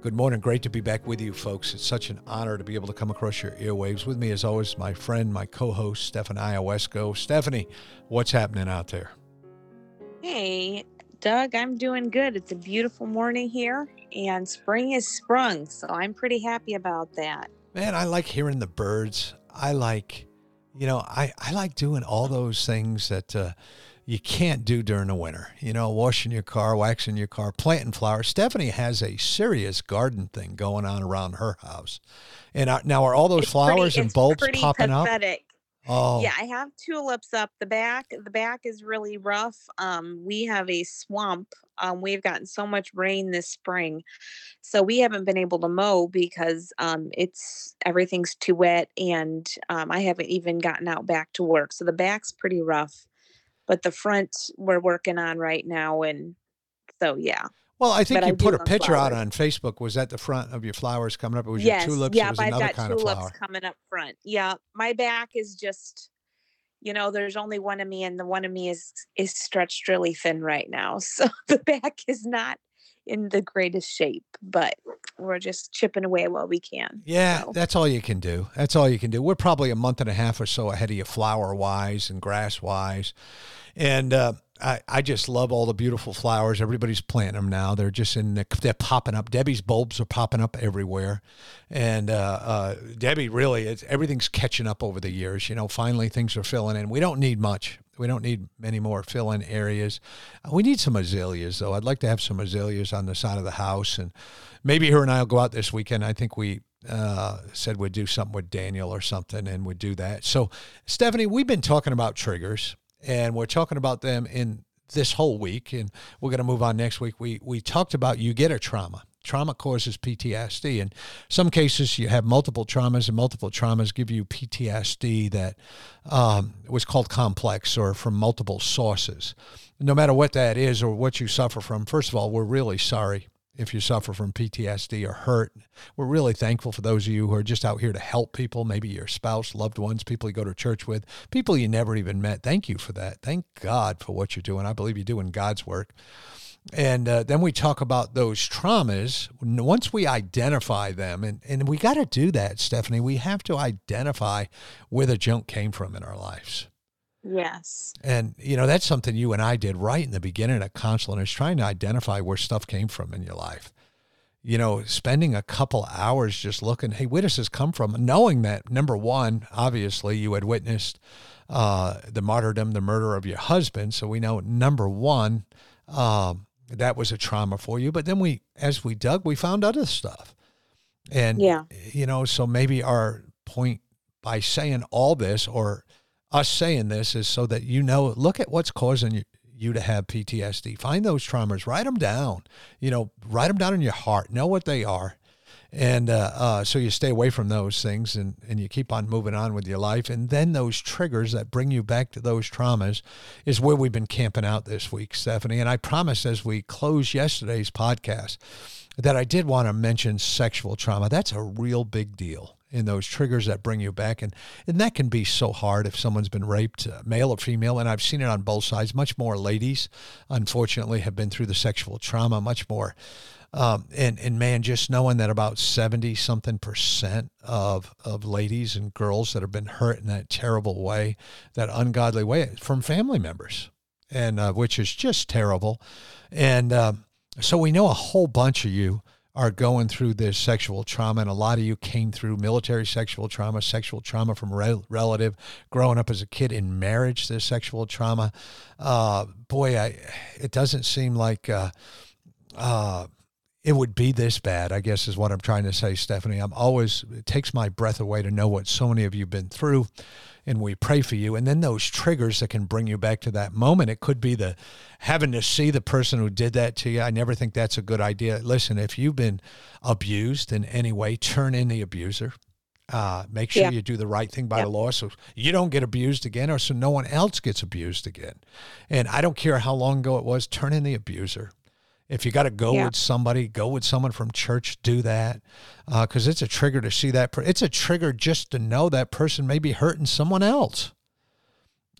Good morning. Great to be back with you, folks. It's such an honor to be able to come across your airwaves. With me, as always, my friend, my co host, Stephanie Iowesco. Stephanie, what's happening out there? Hey, Doug, I'm doing good. It's a beautiful morning here, and spring is sprung, so I'm pretty happy about that. Man, I like hearing the birds. I like, you know, I, I like doing all those things that, uh, you can't do during the winter. You know, washing your car, waxing your car, planting flowers. Stephanie has a serious garden thing going on around her house. And now, are all those it's flowers pretty, and bulbs popping pathetic. up? Oh, yeah. I have tulips up the back. The back is really rough. Um, we have a swamp. Um, we've gotten so much rain this spring, so we haven't been able to mow because um, it's everything's too wet, and um, I haven't even gotten out back to work. So the back's pretty rough but the front we're working on right now. And so, yeah. Well, I think but you I put a picture flowers. out on Facebook. Was that the front of your flowers coming up? It was yes, your tulips? Yeah, I've got tulips coming up front. Yeah, my back is just, you know, there's only one of me, and the one of me is is stretched really thin right now. So the back is not in the greatest shape, but we're just chipping away while we can. Yeah, so. that's all you can do. That's all you can do. We're probably a month and a half or so ahead of you, flower wise and grass wise. And uh, I, I just love all the beautiful flowers. Everybody's planting them now. They're just in, the, they're popping up. Debbie's bulbs are popping up everywhere. And uh, uh, Debbie, really, everything's catching up over the years. You know, finally things are filling in. We don't need much. We don't need many more fill in areas. Uh, we need some azaleas, though. I'd like to have some azaleas on the side of the house. And maybe her and I will go out this weekend. I think we uh, said we'd do something with Daniel or something, and we'd do that. So, Stephanie, we've been talking about triggers, and we're talking about them in this whole week, and we're going to move on next week. We we talked about you get a trauma, trauma causes PTSD. In some cases, you have multiple traumas, and multiple traumas give you PTSD that um, was called complex or from multiple sources. No matter what that is or what you suffer from, first of all, we're really sorry if you suffer from PTSD or hurt. We're really thankful for those of you who are just out here to help people, maybe your spouse, loved ones, people you go to church with, people you never even met. Thank you for that. Thank God for what you're doing. I believe you're doing God's work. And uh, then we talk about those traumas. Once we identify them, and, and we got to do that, Stephanie, we have to identify where the junk came from in our lives. Yes. And, you know, that's something you and I did right in the beginning at Consulate is trying to identify where stuff came from in your life. You know, spending a couple hours just looking, hey, where does this come from? Knowing that, number one, obviously you had witnessed uh, the martyrdom, the murder of your husband. So we know, number one, um, that was a trauma for you. But then we, as we dug, we found other stuff. And, yeah. you know, so maybe our point by saying all this or us saying this is so that you know, look at what's causing you, you to have PTSD. Find those traumas, write them down, you know, write them down in your heart, know what they are. And uh, uh, so you stay away from those things and, and you keep on moving on with your life. And then those triggers that bring you back to those traumas is where we've been camping out this week, Stephanie. And I promise as we close yesterday's podcast that I did want to mention sexual trauma. That's a real big deal in those triggers that bring you back. And, and that can be so hard if someone's been raped, uh, male or female. And I've seen it on both sides. Much more ladies, unfortunately, have been through the sexual trauma, much more. Um, and, and man, just knowing that about 70 something percent of, of ladies and girls that have been hurt in that terrible way, that ungodly way from family members, and uh, which is just terrible. And um, so we know a whole bunch of you are going through this sexual trauma, and a lot of you came through military sexual trauma, sexual trauma from a relative, growing up as a kid in marriage, this sexual trauma. Uh, boy, I, it doesn't seem like uh, uh, it would be this bad, I guess is what I'm trying to say, Stephanie. I'm always, it takes my breath away to know what so many of you have been through and we pray for you. And then those triggers that can bring you back to that moment. It could be the having to see the person who did that to you. I never think that's a good idea. Listen, if you've been abused in any way, turn in the abuser. Uh, make sure yeah. you do the right thing by yeah. the law so you don't get abused again or so no one else gets abused again. And I don't care how long ago it was, turn in the abuser. If you got to go yeah. with somebody, go with someone from church. Do that because uh, it's a trigger to see that. Per- it's a trigger just to know that person may be hurting someone else.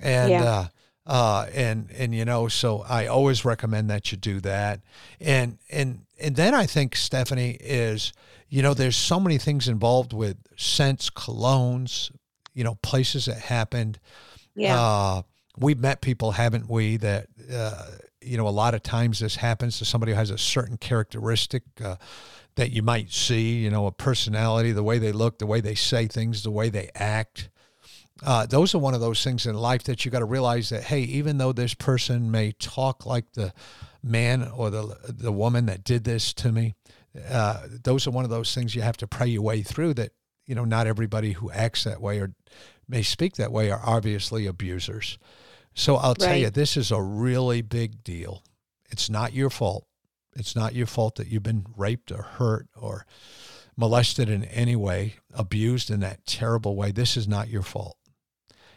And yeah. uh, uh, and and you know, so I always recommend that you do that. And and and then I think Stephanie is, you know, there's so many things involved with scents, colognes, you know, places that happened. Yeah. We've met people, haven't we, that uh, you know, a lot of times this happens to somebody who has a certain characteristic uh, that you might see, you know, a personality, the way they look, the way they say things, the way they act. Uh, those are one of those things in life that you got to realize that hey, even though this person may talk like the man or the the woman that did this to me, uh, those are one of those things you have to pray your way through. That you know, not everybody who acts that way or may speak that way are obviously abusers. So I'll tell you, this is a really big deal. It's not your fault. It's not your fault that you've been raped or hurt or molested in any way, abused in that terrible way. This is not your fault.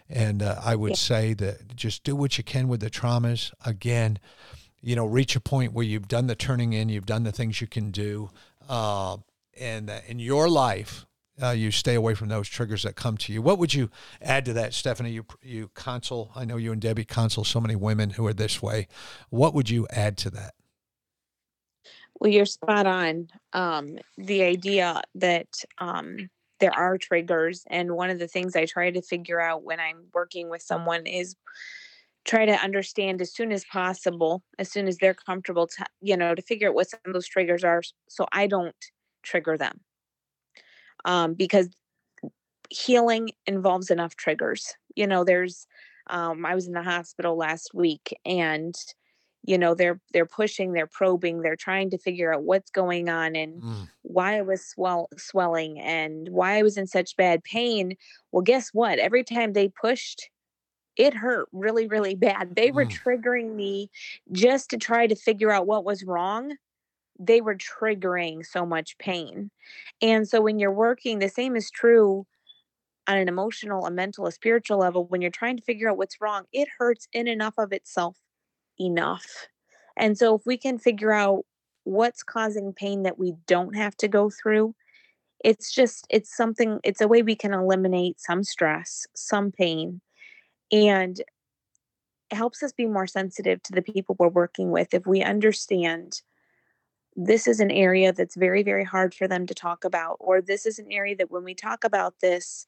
And uh, I would yeah. say that just do what you can with the traumas. Again, you know, reach a point where you've done the turning in, you've done the things you can do. Uh, and uh, in your life, uh, you stay away from those triggers that come to you. What would you add to that, Stephanie? You you counsel. I know you and Debbie counsel so many women who are this way. What would you add to that? Well, you're spot on. Um, the idea that um, there are triggers, and one of the things I try to figure out when I'm working with someone is try to understand as soon as possible, as soon as they're comfortable, to you know, to figure out what some of those triggers are, so I don't trigger them um, because healing involves enough triggers. You know, there's um, I was in the hospital last week and you know they're they're pushing they're probing they're trying to figure out what's going on and mm. why i was swell swelling and why i was in such bad pain well guess what every time they pushed it hurt really really bad they were mm. triggering me just to try to figure out what was wrong they were triggering so much pain. And so when you're working, the same is true on an emotional, a mental, a spiritual level. When you're trying to figure out what's wrong, it hurts in enough of itself enough. And so if we can figure out what's causing pain that we don't have to go through, it's just, it's something, it's a way we can eliminate some stress, some pain. And it helps us be more sensitive to the people we're working with if we understand this is an area that's very, very hard for them to talk about, or this is an area that when we talk about this,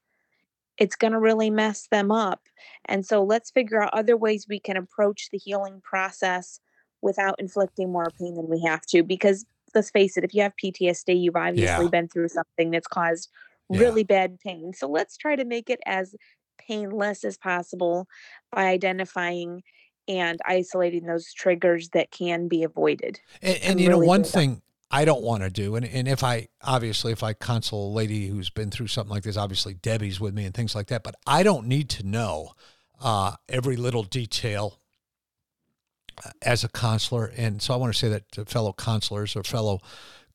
it's going to really mess them up. And so let's figure out other ways we can approach the healing process without inflicting more pain than we have to. Because let's face it, if you have PTSD, you've obviously yeah. been through something that's caused really yeah. bad pain. So let's try to make it as painless as possible by identifying and isolating those triggers that can be avoided. And, and you really know, one thing I don't want to do, and, and if I obviously if I console a lady who's been through something like this, obviously Debbie's with me and things like that, but I don't need to know uh, every little detail uh, as a counselor. And so I want to say that to fellow counselors or fellow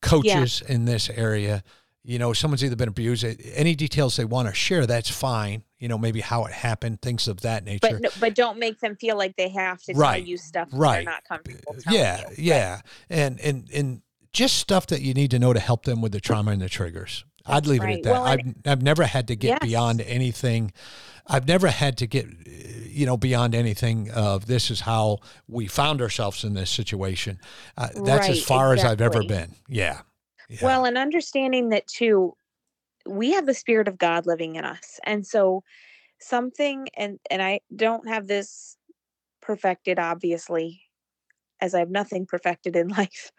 coaches yeah. in this area you know, someone's either been abused, any details they want to share, that's fine. You know, maybe how it happened, things of that nature. But but don't make them feel like they have to right. tell you stuff right. they're not comfortable Yeah, you. yeah, right. and and and just stuff that you need to know to help them with the trauma and the triggers. That's I'd leave right. it at that. Well, I've I've never had to get yes. beyond anything. I've never had to get you know beyond anything of this is how we found ourselves in this situation. Uh, that's as far exactly. as I've ever been. Yeah. Yeah. Well, and understanding that too, we have the spirit of God living in us. And so something and and I don't have this perfected obviously as I have nothing perfected in life.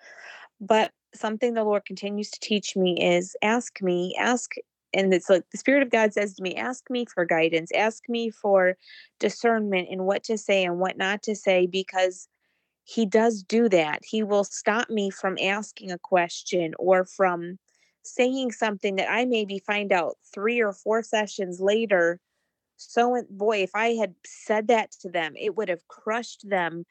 But something the Lord continues to teach me is ask me, ask and it's like the spirit of god says to me ask me for guidance ask me for discernment in what to say and what not to say because he does do that he will stop me from asking a question or from saying something that i maybe find out three or four sessions later so boy if i had said that to them it would have crushed them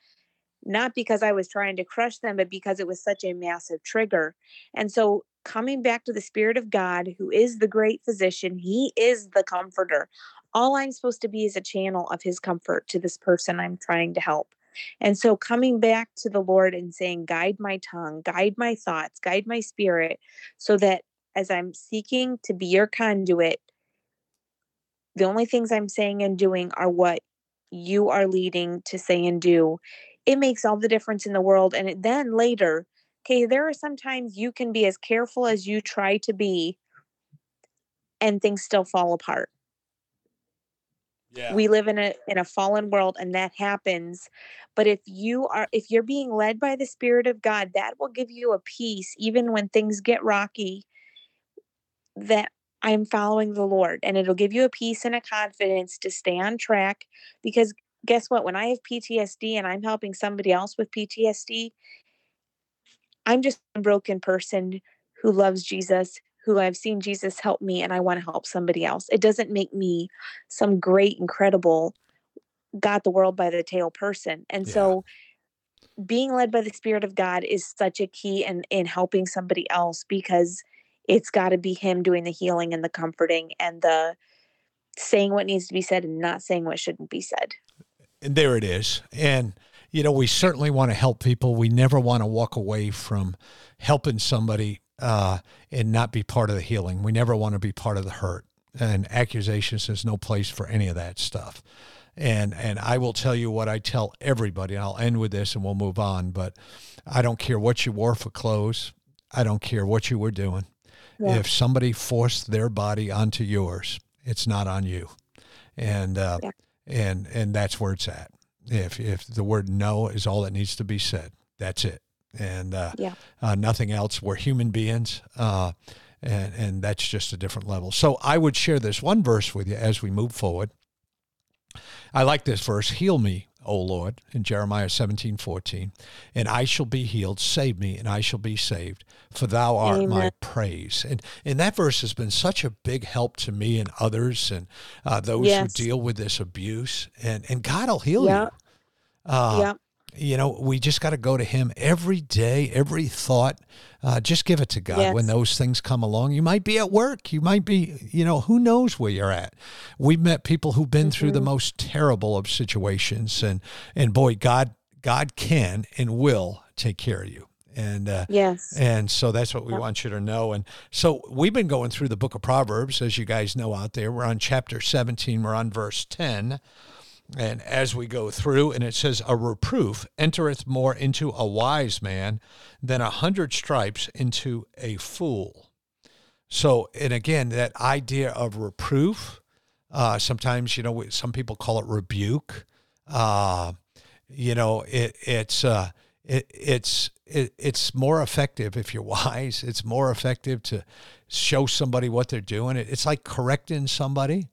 not because I was trying to crush them, but because it was such a massive trigger. And so, coming back to the Spirit of God, who is the great physician, He is the comforter. All I'm supposed to be is a channel of His comfort to this person I'm trying to help. And so, coming back to the Lord and saying, Guide my tongue, guide my thoughts, guide my spirit, so that as I'm seeking to be your conduit, the only things I'm saying and doing are what you are leading to say and do it makes all the difference in the world. And it, then later, okay, there are sometimes you can be as careful as you try to be and things still fall apart. Yeah. We live in a in a fallen world and that happens. But if you are if you're being led by the spirit of God, that will give you a peace even when things get rocky that I'm following the Lord and it'll give you a peace and a confidence to stay on track because guess what? When I have PTSD and I'm helping somebody else with PTSD, I'm just a broken person who loves Jesus, who I've seen Jesus help me, and I want to help somebody else. It doesn't make me some great, incredible, got the world by the tail person. And yeah. so being led by the Spirit of God is such a key in, in helping somebody else because it's got to be Him doing the healing and the comforting and the saying what needs to be said and not saying what shouldn't be said and there it is. And you know, we certainly want to help people. We never want to walk away from helping somebody uh, and not be part of the healing. We never want to be part of the hurt. And accusations, there's no place for any of that stuff. And and I will tell you what I tell everybody. And I'll end with this, and we'll move on. But I don't care what you wore for clothes. I don't care what you were doing. Yeah. If somebody forced their body onto yours, it's not on you. And uh, yeah and and that's where it's at. If if the word no is all that needs to be said, that's it, and uh, yeah. uh, nothing else. We're human beings, uh, and and that's just a different level. So I would share this one verse with you as we move forward. I like this verse: "Heal me, O Lord, in Jeremiah 17, 14, and I shall be healed. Save me, and I shall be saved, for thou art Amen. my praise. And, and that verse has been such a big help to me and others and uh, those yes. who deal with this abuse. And, and God will heal yep. you. Uh, yep you know, we just got to go to Him every day, every thought. Uh, just give it to God yes. when those things come along. You might be at work. You might be, you know, who knows where you're at. We've met people who've been mm-hmm. through the mm-hmm. most terrible of situations, and and boy, God, God can and will take care of you. And uh, yes, and so that's what we want you to know. And so we've been going through the book of Proverbs, as you guys know out there. We're on chapter 17. We're on verse 10. And as we go through, and it says, A reproof entereth more into a wise man than a hundred stripes into a fool. So, and again, that idea of reproof, uh, sometimes, you know, some people call it rebuke. Uh, you know, it, it's, uh, it, it's, it, it's more effective if you're wise. It's more effective to show somebody what they're doing. It, it's like correcting somebody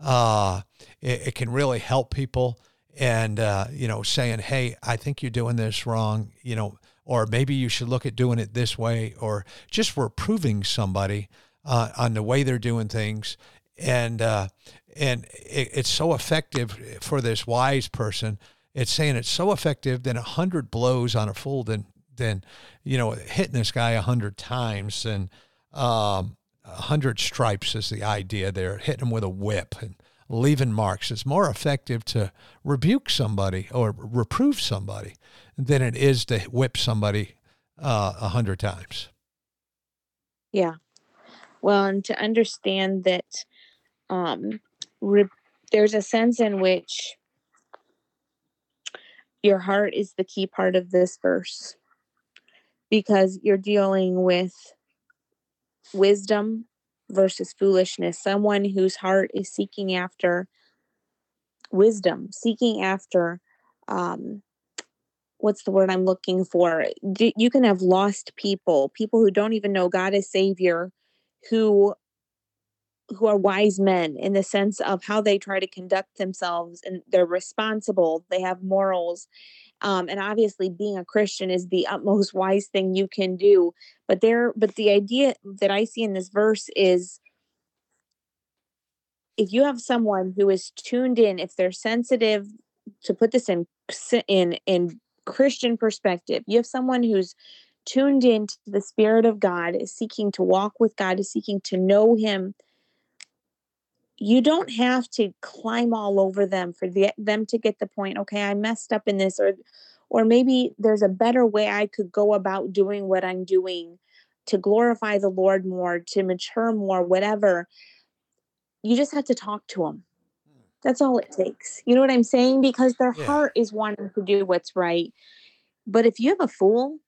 uh, it, it, can really help people. And, uh, you know, saying, hey, I think you're doing this wrong, you know, or maybe you should look at doing it this way, or just reproving somebody uh, on the way they're doing things. And, uh, and it, it's so effective for this wise person. It's saying it's so effective than a hundred blows on a fool than, than, you know, hitting this guy a hundred times. And, um, hundred stripes is the idea there, hitting them with a whip and leaving marks. It's more effective to rebuke somebody or reprove somebody than it is to whip somebody uh, a hundred times. Yeah. Well, and to understand that um, re- there's a sense in which your heart is the key part of this verse because you're dealing with wisdom versus foolishness, someone whose heart is seeking after wisdom, seeking after um, what's the word I'm looking for? You can have lost people, people who don't even know God as Savior, who who are wise men in the sense of how they try to conduct themselves and they're responsible they have morals um, and obviously being a christian is the utmost wise thing you can do but there but the idea that i see in this verse is if you have someone who is tuned in if they're sensitive to put this in in in christian perspective you have someone who's tuned in to the spirit of god is seeking to walk with god is seeking to know him you don't have to climb all over them for the, them to get the point okay i messed up in this or or maybe there's a better way i could go about doing what i'm doing to glorify the lord more to mature more whatever. You just have to talk to them hmm. that's all it takes. You know what i'm saying? Because their yeah. heart is wanting to do what's right. But if you have a fool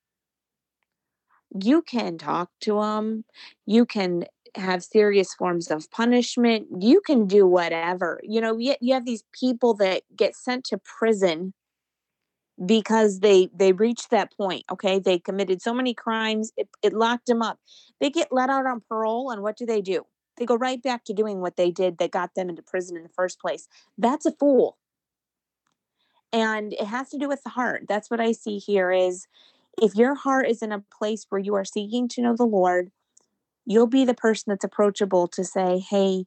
you can talk to them you can have serious forms of punishment. You can do whatever. You know, you, you have these people that get sent to prison because they they reached that point okay they committed so many crimes it, it locked them up they get let out on parole and what do they do they go right back to doing what they did that got them into prison in the first place that's a fool and it has to do with the heart that's what i see here is if your heart is in a place where you are seeking to know the lord you'll be the person that's approachable to say, hey,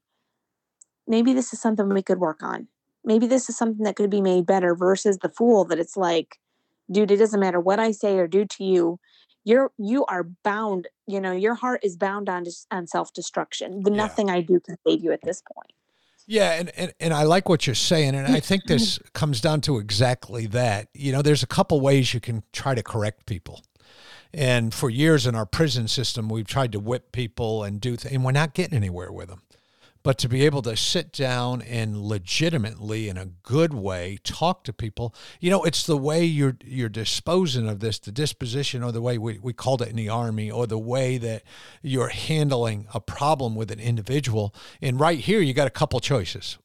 maybe this is something we could work on. Maybe this is something that could be made better versus the fool that it's like, dude, it doesn't matter what I say or do to you. You're you are bound, you know, your heart is bound on on self-destruction. Yeah. nothing I do can save you at this point. Yeah, and, and and I like what you're saying, and I think this comes down to exactly that. You know, there's a couple ways you can try to correct people. And for years in our prison system, we've tried to whip people and do things, and we're not getting anywhere with them. But to be able to sit down and legitimately, in a good way, talk to people, you know, it's the way you're you're disposing of this, the disposition, or the way we, we called it in the army, or the way that you're handling a problem with an individual. And right here, you got a couple choices.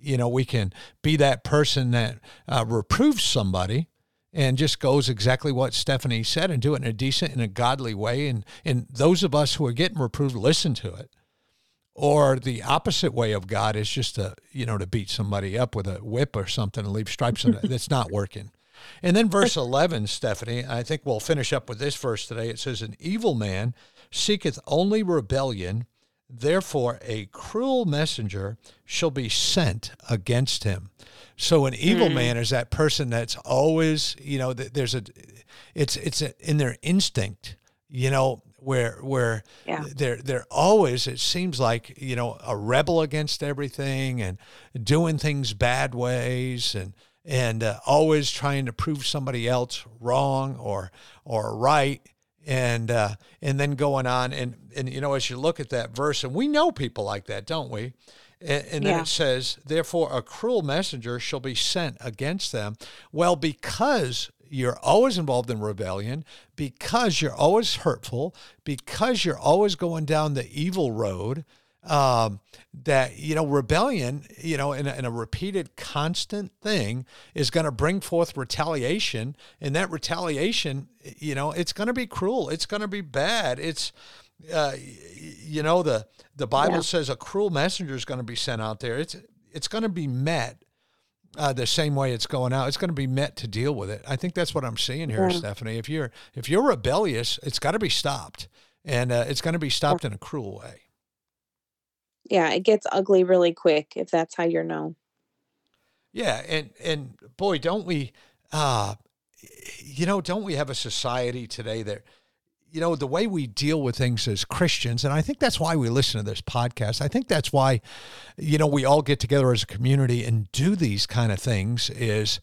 You know, we can be that person that uh, reproves somebody, and just goes exactly what Stephanie said and do it in a decent and a godly way. And, and those of us who are getting reproved, listen to it. Or the opposite way of God is just to, you know, to beat somebody up with a whip or something and leave stripes on it. That's not working. And then verse 11, Stephanie, I think we'll finish up with this verse today. It says, An evil man seeketh only rebellion, therefore a cruel messenger shall be sent against him. So an evil mm. man is that person that's always, you know, there's a, it's it's a, in their instinct, you know, where where yeah. they're they're always it seems like you know a rebel against everything and doing things bad ways and and uh, always trying to prove somebody else wrong or or right and uh, and then going on and and you know as you look at that verse and we know people like that don't we and, and then yeah. it says, Therefore, a cruel messenger shall be sent against them. Well, because you're always involved in rebellion, because you're always hurtful, because you're always going down the evil road, um, that you know rebellion you know in a, in a repeated constant thing is going to bring forth retaliation and that retaliation you know it's going to be cruel it's going to be bad it's uh, you know the the Bible yeah. says a cruel messenger is going to be sent out there. It's it's going to be met uh, the same way it's going out. It's going to be met to deal with it. I think that's what I'm seeing here, yeah. Stephanie. If you're if you're rebellious, it's got to be stopped, and uh, it's going to be stopped in a cruel way. Yeah, it gets ugly really quick if that's how you're known. Yeah, and and boy, don't we, uh, you know, don't we have a society today that you know, the way we deal with things as Christians, and I think that's why we listen to this podcast. I think that's why, you know, we all get together as a community and do these kind of things is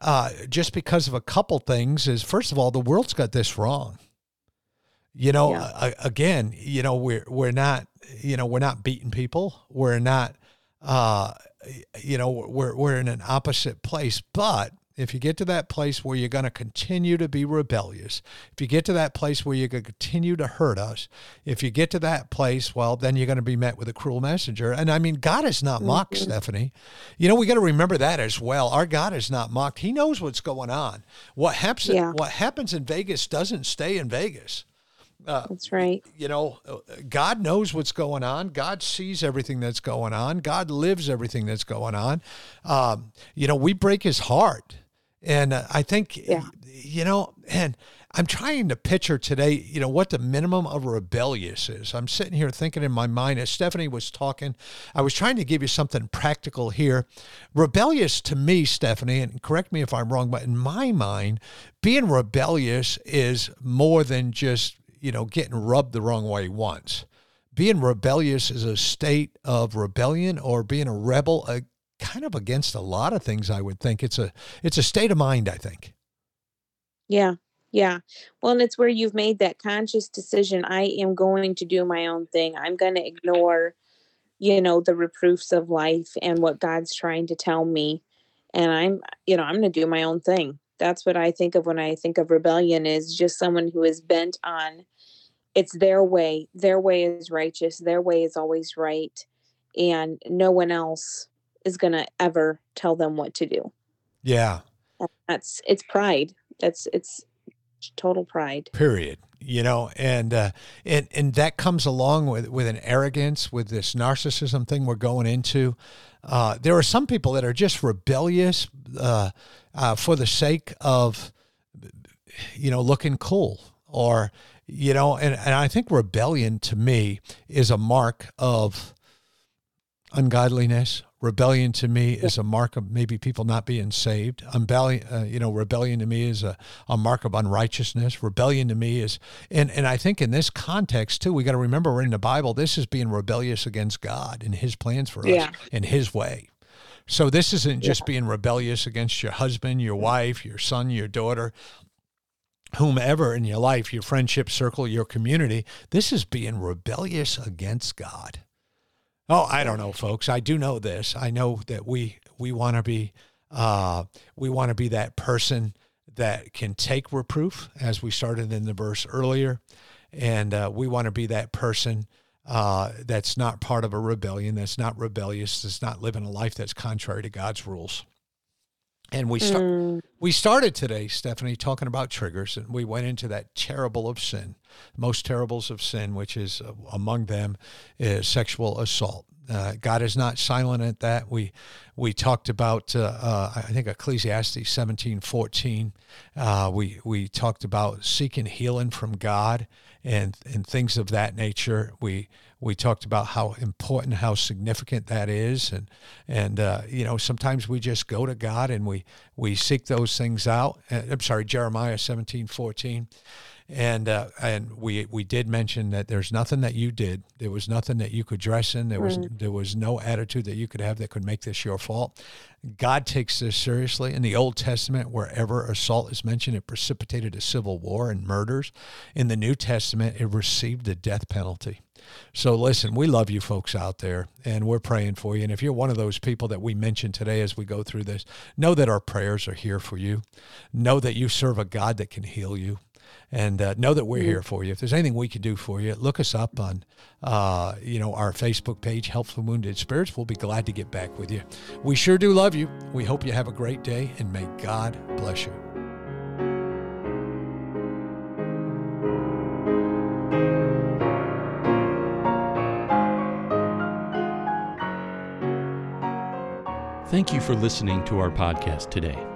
uh, just because of a couple things is first of all, the world's got this wrong. You know, yeah. uh, again, you know, we're we're not, you know, we're not beating people. We're not uh, you know, we're we're in an opposite place, but if you get to that place where you're going to continue to be rebellious, if you get to that place where you're going to continue to hurt us, if you get to that place, well, then you're going to be met with a cruel messenger. And I mean, God is not mocked, mm-hmm. Stephanie. You know, we got to remember that as well. Our God is not mocked. He knows what's going on. What happens, yeah. what happens in Vegas doesn't stay in Vegas. Uh, that's right. You know, God knows what's going on. God sees everything that's going on. God lives everything that's going on. Um, you know, we break his heart. And uh, I think, yeah. you know, and I'm trying to picture today, you know, what the minimum of rebellious is. I'm sitting here thinking in my mind as Stephanie was talking, I was trying to give you something practical here. Rebellious to me, Stephanie, and correct me if I'm wrong, but in my mind, being rebellious is more than just you know, getting rubbed the wrong way once. Being rebellious is a state of rebellion or being a rebel, uh, kind of against a lot of things. I would think it's a it's a state of mind. I think. Yeah, yeah. Well, and it's where you've made that conscious decision. I am going to do my own thing. I'm going to ignore, you know, the reproofs of life and what God's trying to tell me, and I'm, you know, I'm going to do my own thing that's what I think of when I think of rebellion is just someone who is bent on it's their way. Their way is righteous. Their way is always right. And no one else is going to ever tell them what to do. Yeah. That's it's pride. That's it's total pride. Period. You know, and uh, and and that comes along with with an arrogance, with this narcissism thing we're going into. Uh, there are some people that are just rebellious uh, uh, for the sake of, you know, looking cool or, you know, and, and I think rebellion to me is a mark of ungodliness. Rebellion to me is a mark of maybe people not being saved. Rebellion, uh, you know, rebellion to me is a, a mark of unrighteousness. Rebellion to me is, and, and I think in this context too, we got to remember we're in the Bible. This is being rebellious against God and His plans for yeah. us in His way. So this isn't just yeah. being rebellious against your husband, your wife, your son, your daughter, whomever in your life, your friendship circle, your community. This is being rebellious against God. Oh, I don't know, folks. I do know this. I know that we we want to be uh, we want to be that person that can take reproof, as we started in the verse earlier, and uh, we want to be that person uh, that's not part of a rebellion, that's not rebellious, that's not living a life that's contrary to God's rules. And we start, mm. we started today, Stephanie, talking about triggers, and we went into that terrible of sin, most terribles of sin, which is uh, among them is sexual assault. Uh, God is not silent at that. We we talked about uh, uh, I think Ecclesiastes seventeen fourteen. Uh, we we talked about seeking healing from God and and things of that nature. We we talked about how important, how significant that is, and and uh, you know sometimes we just go to God and we we seek those things out. Uh, I'm sorry, Jeremiah seventeen fourteen and uh, and we we did mention that there's nothing that you did. There was nothing that you could dress in. There was there was no attitude that you could have that could make this your fault. God takes this seriously. In the Old Testament, wherever assault is mentioned, it precipitated a civil war and murders. In the New Testament, it received the death penalty. So listen, we love you folks out there and we're praying for you. And if you're one of those people that we mentioned today as we go through this, know that our prayers are here for you. Know that you serve a God that can heal you and uh, know that we're mm-hmm. here for you. If there's anything we can do for you, look us up on, uh, you know, our Facebook page, Help for Wounded Spirits. We'll be glad to get back with you. We sure do love you. We hope you have a great day, and may God bless you. Thank you for listening to our podcast today.